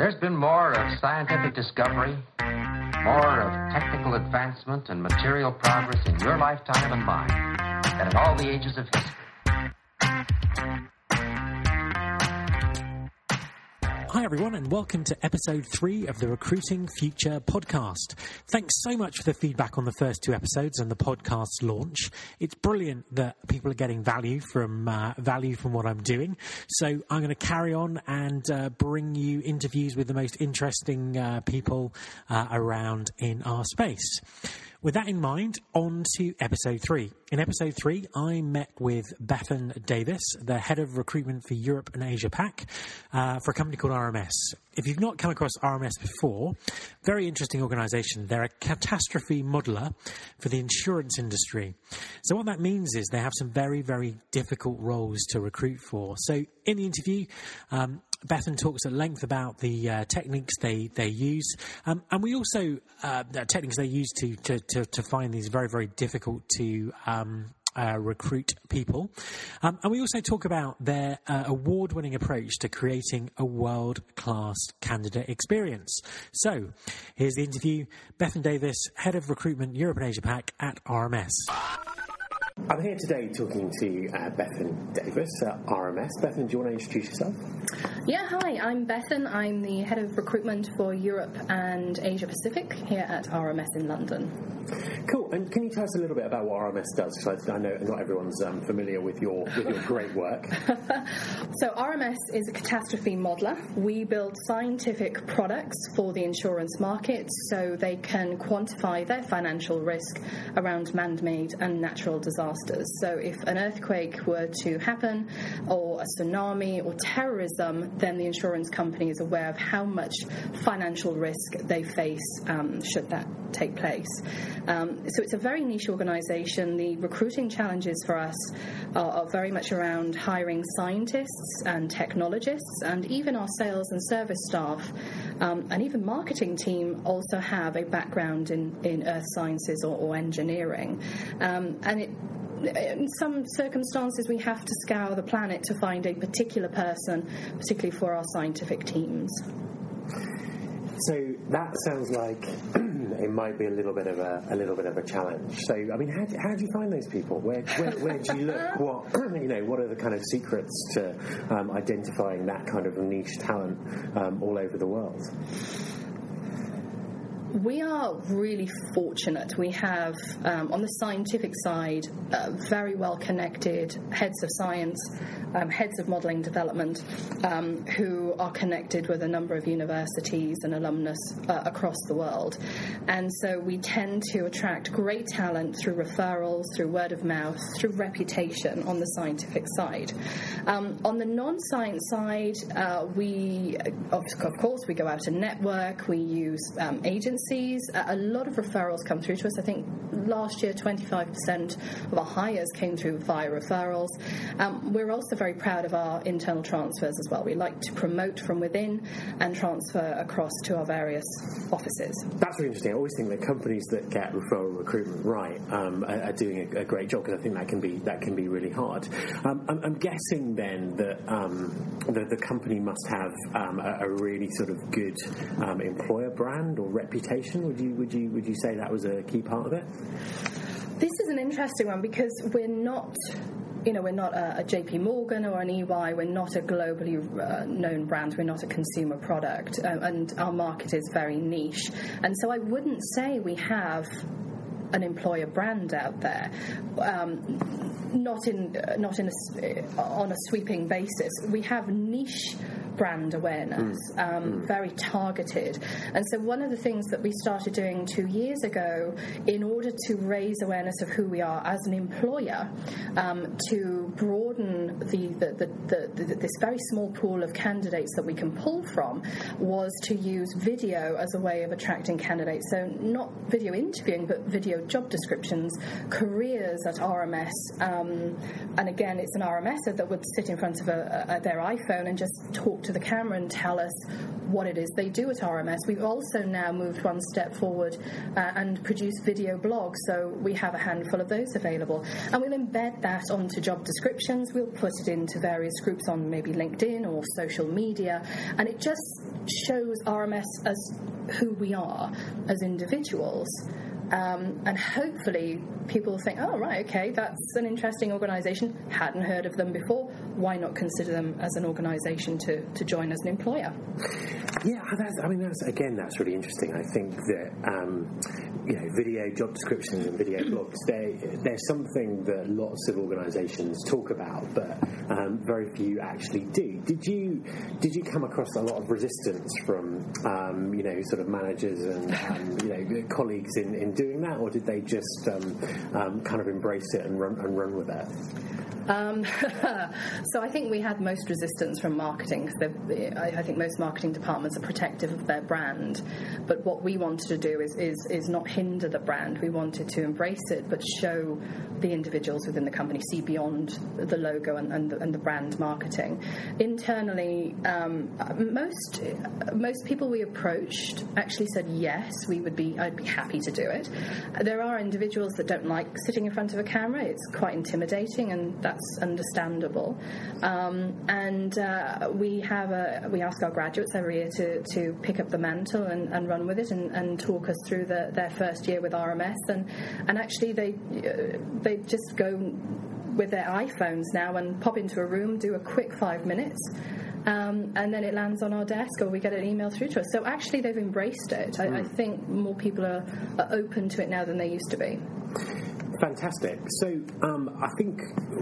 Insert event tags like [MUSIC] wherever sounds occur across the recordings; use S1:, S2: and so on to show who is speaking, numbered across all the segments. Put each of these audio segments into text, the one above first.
S1: There's been more of scientific discovery, more of technical advancement and material progress in your lifetime and mine than in all the ages of history.
S2: Hi, everyone, and welcome to episode three of the Recruiting Future podcast. Thanks so much for the feedback on the first two episodes and the podcast's launch. It's brilliant that people are getting value from uh, value from what I'm doing. So I'm going to carry on and uh, bring you interviews with the most interesting uh, people uh, around in our space. With that in mind, on to episode three. In episode three, I met with Bethan Davies, the head of recruitment for Europe and Asia Pac, uh, for a company called RMS. If you've not come across RMS before, very interesting organization. They're a catastrophe modeler for the insurance industry. So what that means is they have some very, very difficult roles to recruit for. So in the interview, um, Bethan talks at length about the uh, techniques they they use, um, and we also uh, the techniques they use to, to, to to find these very very difficult to um, uh, recruit people. Um, and we also talk about their uh, award winning approach to creating a world class candidate experience. So here's the interview Bethan Davies, Head of Recruitment Europe and Asia Pac at RMS.
S3: I'm here today talking to uh, Bethan Davies at RMS. Bethan, do you want to introduce yourself?
S4: Yeah, hi, I'm Bethan. I'm the head of recruitment for Europe and Asia Pacific here at RMS in London.
S3: Cool. And can you tell us a little bit about what RMS does? Because I, I know not everyone's um, familiar with your with your great work. [LAUGHS]
S4: so RMS is a catastrophe modeler. We build scientific products for the insurance market so they can quantify their financial risk around man-made and natural disasters. So if an earthquake were to happen, or a tsunami, or terrorism, then the insurance company is aware of how much financial risk they face um, should that take place. Um, so it's a very niche organisation. The recruiting challenges for us are, are, very much around hiring scientists and technologists, and even our sales and service staff um, and even marketing team also have a background in, in earth sciences or, or engineering. Um, and it in some circumstances, we have to scour the planet to find a particular person, particularly for our scientific teams.
S3: So that sounds like [CLEARS THROAT] it might be a little bit of a, a little bit of a challenge. So, I mean, how, how do you find those people? Where, where, where do you look? [LAUGHS] What you know? What are the kind of secrets to um, identifying that kind of niche talent um, all over the world?
S4: We are really fortunate. We have, um, on the scientific side, uh, very well connected heads of science, um, heads of modelling development, um, who are connected with a number of universities and alumnus uh, across the world. And so we tend to attract great talent through referrals, through word of mouth, through reputation on the scientific side. Um, on the non science side, uh, we, of, course, we go out and network, we use um, agencies agencies. A lot of referrals come through to us. I think last year 25% of our hires came through via referrals. Um, we're also very proud of our internal transfers as well. We like to promote from within and transfer across to our various offices.
S3: That's really interesting. I always think that companies that get referral recruitment right um, are, are, doing a, a, great job because I think that can be that can be really hard. Um, I'm, I'm, guessing then that um, the, the, company must have um, a, a, really sort of good um, employer brand or reputation reputation? Would you would you would you say that was a key part of it?
S4: This is an interesting one because we're not you know, we're not a, a, JP Morgan or an EY. We're not a globally uh, known brand. We're not a consumer product, uh, and our market is very niche. And so, I wouldn't say we have an employer brand out there. Um, not in not in a, on a sweeping basis. We have niche brand awareness, mm. Um, mm. very targeted. And so, one of the things that we started doing two years ago, in order to raise awareness of who we are as an employer, um, to broaden the, the, the, the, this very small pool of candidates that we can pull from, was to use video as a way of attracting candidates. So, not video interviewing, but video job descriptions, careers at RMS. Um, and again, it's an RMSer that would sit in front of a, a, their iPhone and just talk to the camera and tell us what it is they do at RMS. We've also now moved one step forward uh, and produce video blogs, so we have a handful of those available. And we'll embed that onto job descriptions, we'll put it into various groups on maybe LinkedIn or social media, and it just shows RMS as who we are as individuals. Um, and hopefully people think, oh, right, okay, that's an interesting organisation. Hadn't heard of them before. Why not consider them as an organisation to, to join as an employer?
S3: Yeah, I mean, that's again, that's really interesting. I think that um, you know, video job descriptions and video blogs, they they're something that lots of organisations talk about, but um, very few actually do. Did you did you come across a lot of resistance from um, you know sort of managers and um, you know colleagues in, in doing that, or did they just um, um, kind of embrace it and run and run with it?
S4: Um, [LAUGHS] so I think we had most resistance from marketing because I, think most marketing departments are protective of their brand. But what we wanted to do is, is, is not hinder the brand. We wanted to embrace it, but show the individuals within the company, see beyond the logo and, and, the, and the brand marketing. Internally, um, most most people we approached actually said yes, we would be. I'd be happy to do it. There are individuals that don't like sitting in front of a camera. It's quite intimidating, and that's understandable. Um, and uh, we have a we ask our graduates every year to, to pick up the mantle and, and run with it and, and talk us through the, their first year with RMS. And and actually they uh, they just go with their iPhones now and pop into a room, do a quick five minutes. Um, and then it lands on our desk or we get an email through to us. So actually, they've embraced it. I, mm. I think more people are, are open to it now than they used to be.
S3: Fantastic. So um, I think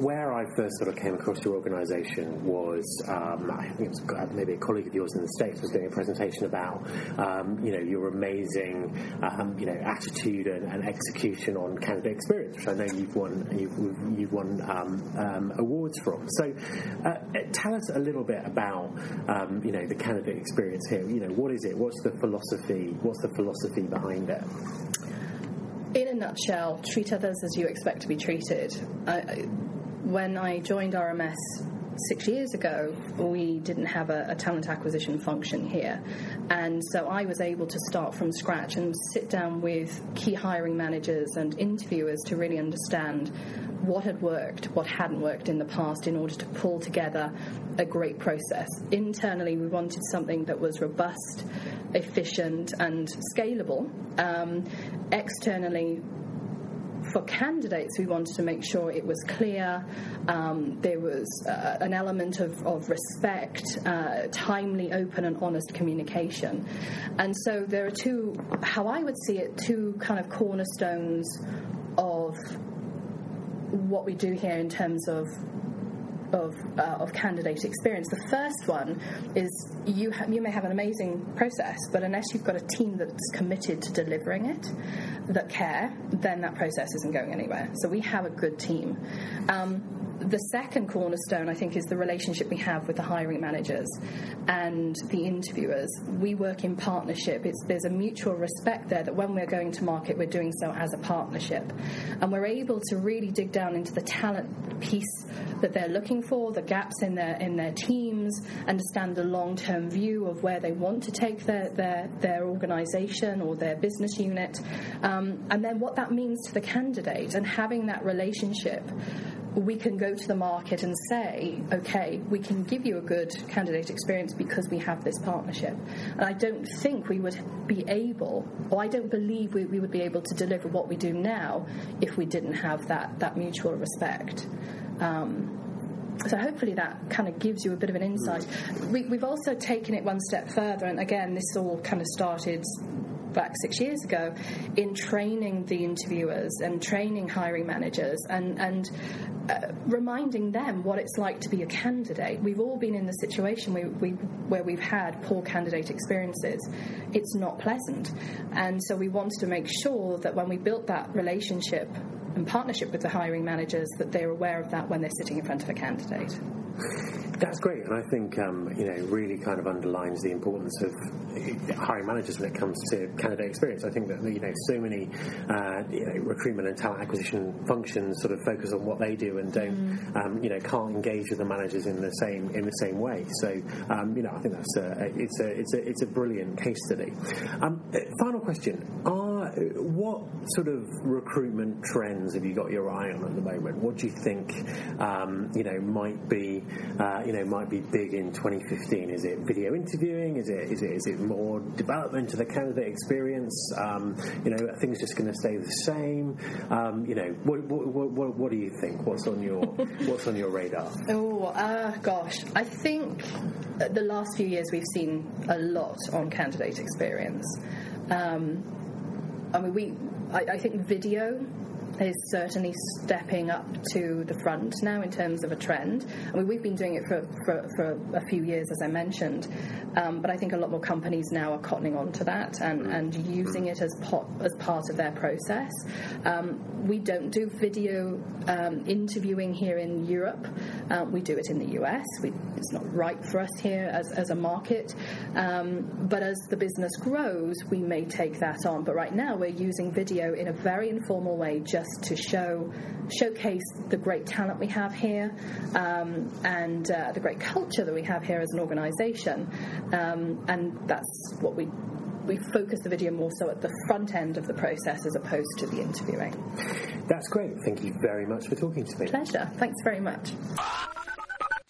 S3: where I first sort of came across your organisation was um, I think it was maybe a colleague of yours in the states was doing a presentation about um, you know your amazing um, you know attitude and, and, execution on candidate experience, which I know you've won you've, you've won um, um, awards from. So uh, tell us a little bit about you know the candidate experience here. You know what is it? What's the philosophy? What's the philosophy behind it?
S4: In a nutshell, treat others as you expect to be treated. I, when I joined RMS six years ago, we didn't have a, a, talent acquisition function here. And so I was able to start from scratch and sit down with key hiring managers and interviewers to really understand what had worked, what hadn't worked in the past in order to pull together a great process. Internally, we wanted something that was robust, efficient, and scalable. Um, externally, for candidates, we wanted to make sure it was clear, um, there was uh, an element of, of respect, uh, timely, open, and honest communication. And so there are two, how I would see it, two kind of cornerstones of what we do here in terms of of, uh, of candidate experience. The first one is you ha- you may have an amazing process, but unless you've got a team that's committed to delivering it, that care, then that process isn't going anywhere. So we have a good team. Um, the second cornerstone, I think, is the relationship we have with the hiring managers and the interviewers. We work in partnership. It's, there's a mutual respect there that when we're going to market, we're doing so as a partnership. And we're able to really dig down into the talent piece that they're looking for, the gaps in their, in their teams, understand the long term view of where they want to take their, their, their organisation or their business unit, um, and then what that means to the candidate, and having that relationship we can go to the market and say, okay, we can give you a good candidate experience because we have this partnership. And I don't think we would be able, or I don't believe we, we would be able to deliver what we do now if we didn't have that, that mutual respect. Um, so hopefully that kind of gives you a bit of an insight. We, have also taken it one step further, and again, this all kind of started back six years ago in training the interviewers and training hiring managers and, and uh, reminding them what it's like to be a candidate. We've all been in the situation we, we, where we've had poor candidate experiences. It's not pleasant. And so we wanted to make sure that when we built that relationship and partnership with the hiring managers, that they're aware of that when they're sitting in front of a candidate.
S3: That's great, and I think um, you know really kind of underlines the importance of hiring managers when it comes to candidate experience. I think that you know so many uh, you know, recruitment and talent acquisition functions sort of focus on what they do and don't mm. um, you know can't engage with the managers in the same in the same way. So um, you know I think that's a, it's a it's a it's a brilliant case study. Um, final question: Are what sort of recruitment trends have you got your eye on at the moment? What do you think um, you know might be uh, you know might be big in 2015? Is it video interviewing? Is it is it is it more development of the candidate experience? Um, you know, are things just going to stay the same? Um, you know, what, what, what, what, do you think? What's on your what's on your radar?
S4: Oh, uh, gosh, I think the last few years we've seen a lot on candidate experience. Um, I mean, we I, I think video is certainly stepping up to the front now in terms of a trend. I mean, we've been doing it for, for, for a few years, as I mentioned, um, but I think a lot more companies now are cottoning on to that and, mm. and using it as, pot, as part of their process. Um, we don't do video um, interviewing here in Europe. Um, we do it in the US. We, it's not right for us here as, as a market. Um, but as the business grows, we may take that on. But right now, we're using video in a very informal way just to show showcase the great talent we have here um, and uh, the great culture that we have here as an organisation. Um, and that's what we we focus the video more so at the front end of the process as opposed to the interviewing.
S3: That's great. Thank you very much for talking to me.
S4: Pleasure. Thanks very much.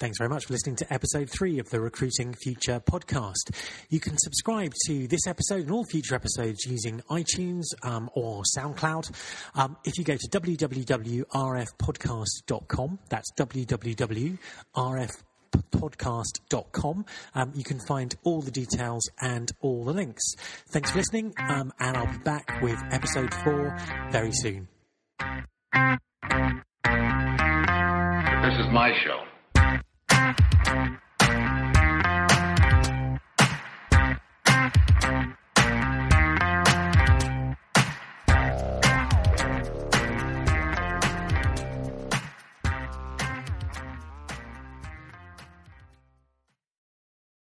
S2: Thanks very much for listening to episode three of the Recruiting Future podcast. You can subscribe to this episode and all future episodes using iTunes um, or SoundCloud. Um, if you go to www.rfpodcast.com, that's www.rfpodcast.com. Um, you can find all the details and all the links. Thanks for listening, um, and I'll be back with episode four very soon.
S5: This is my show. Thank you.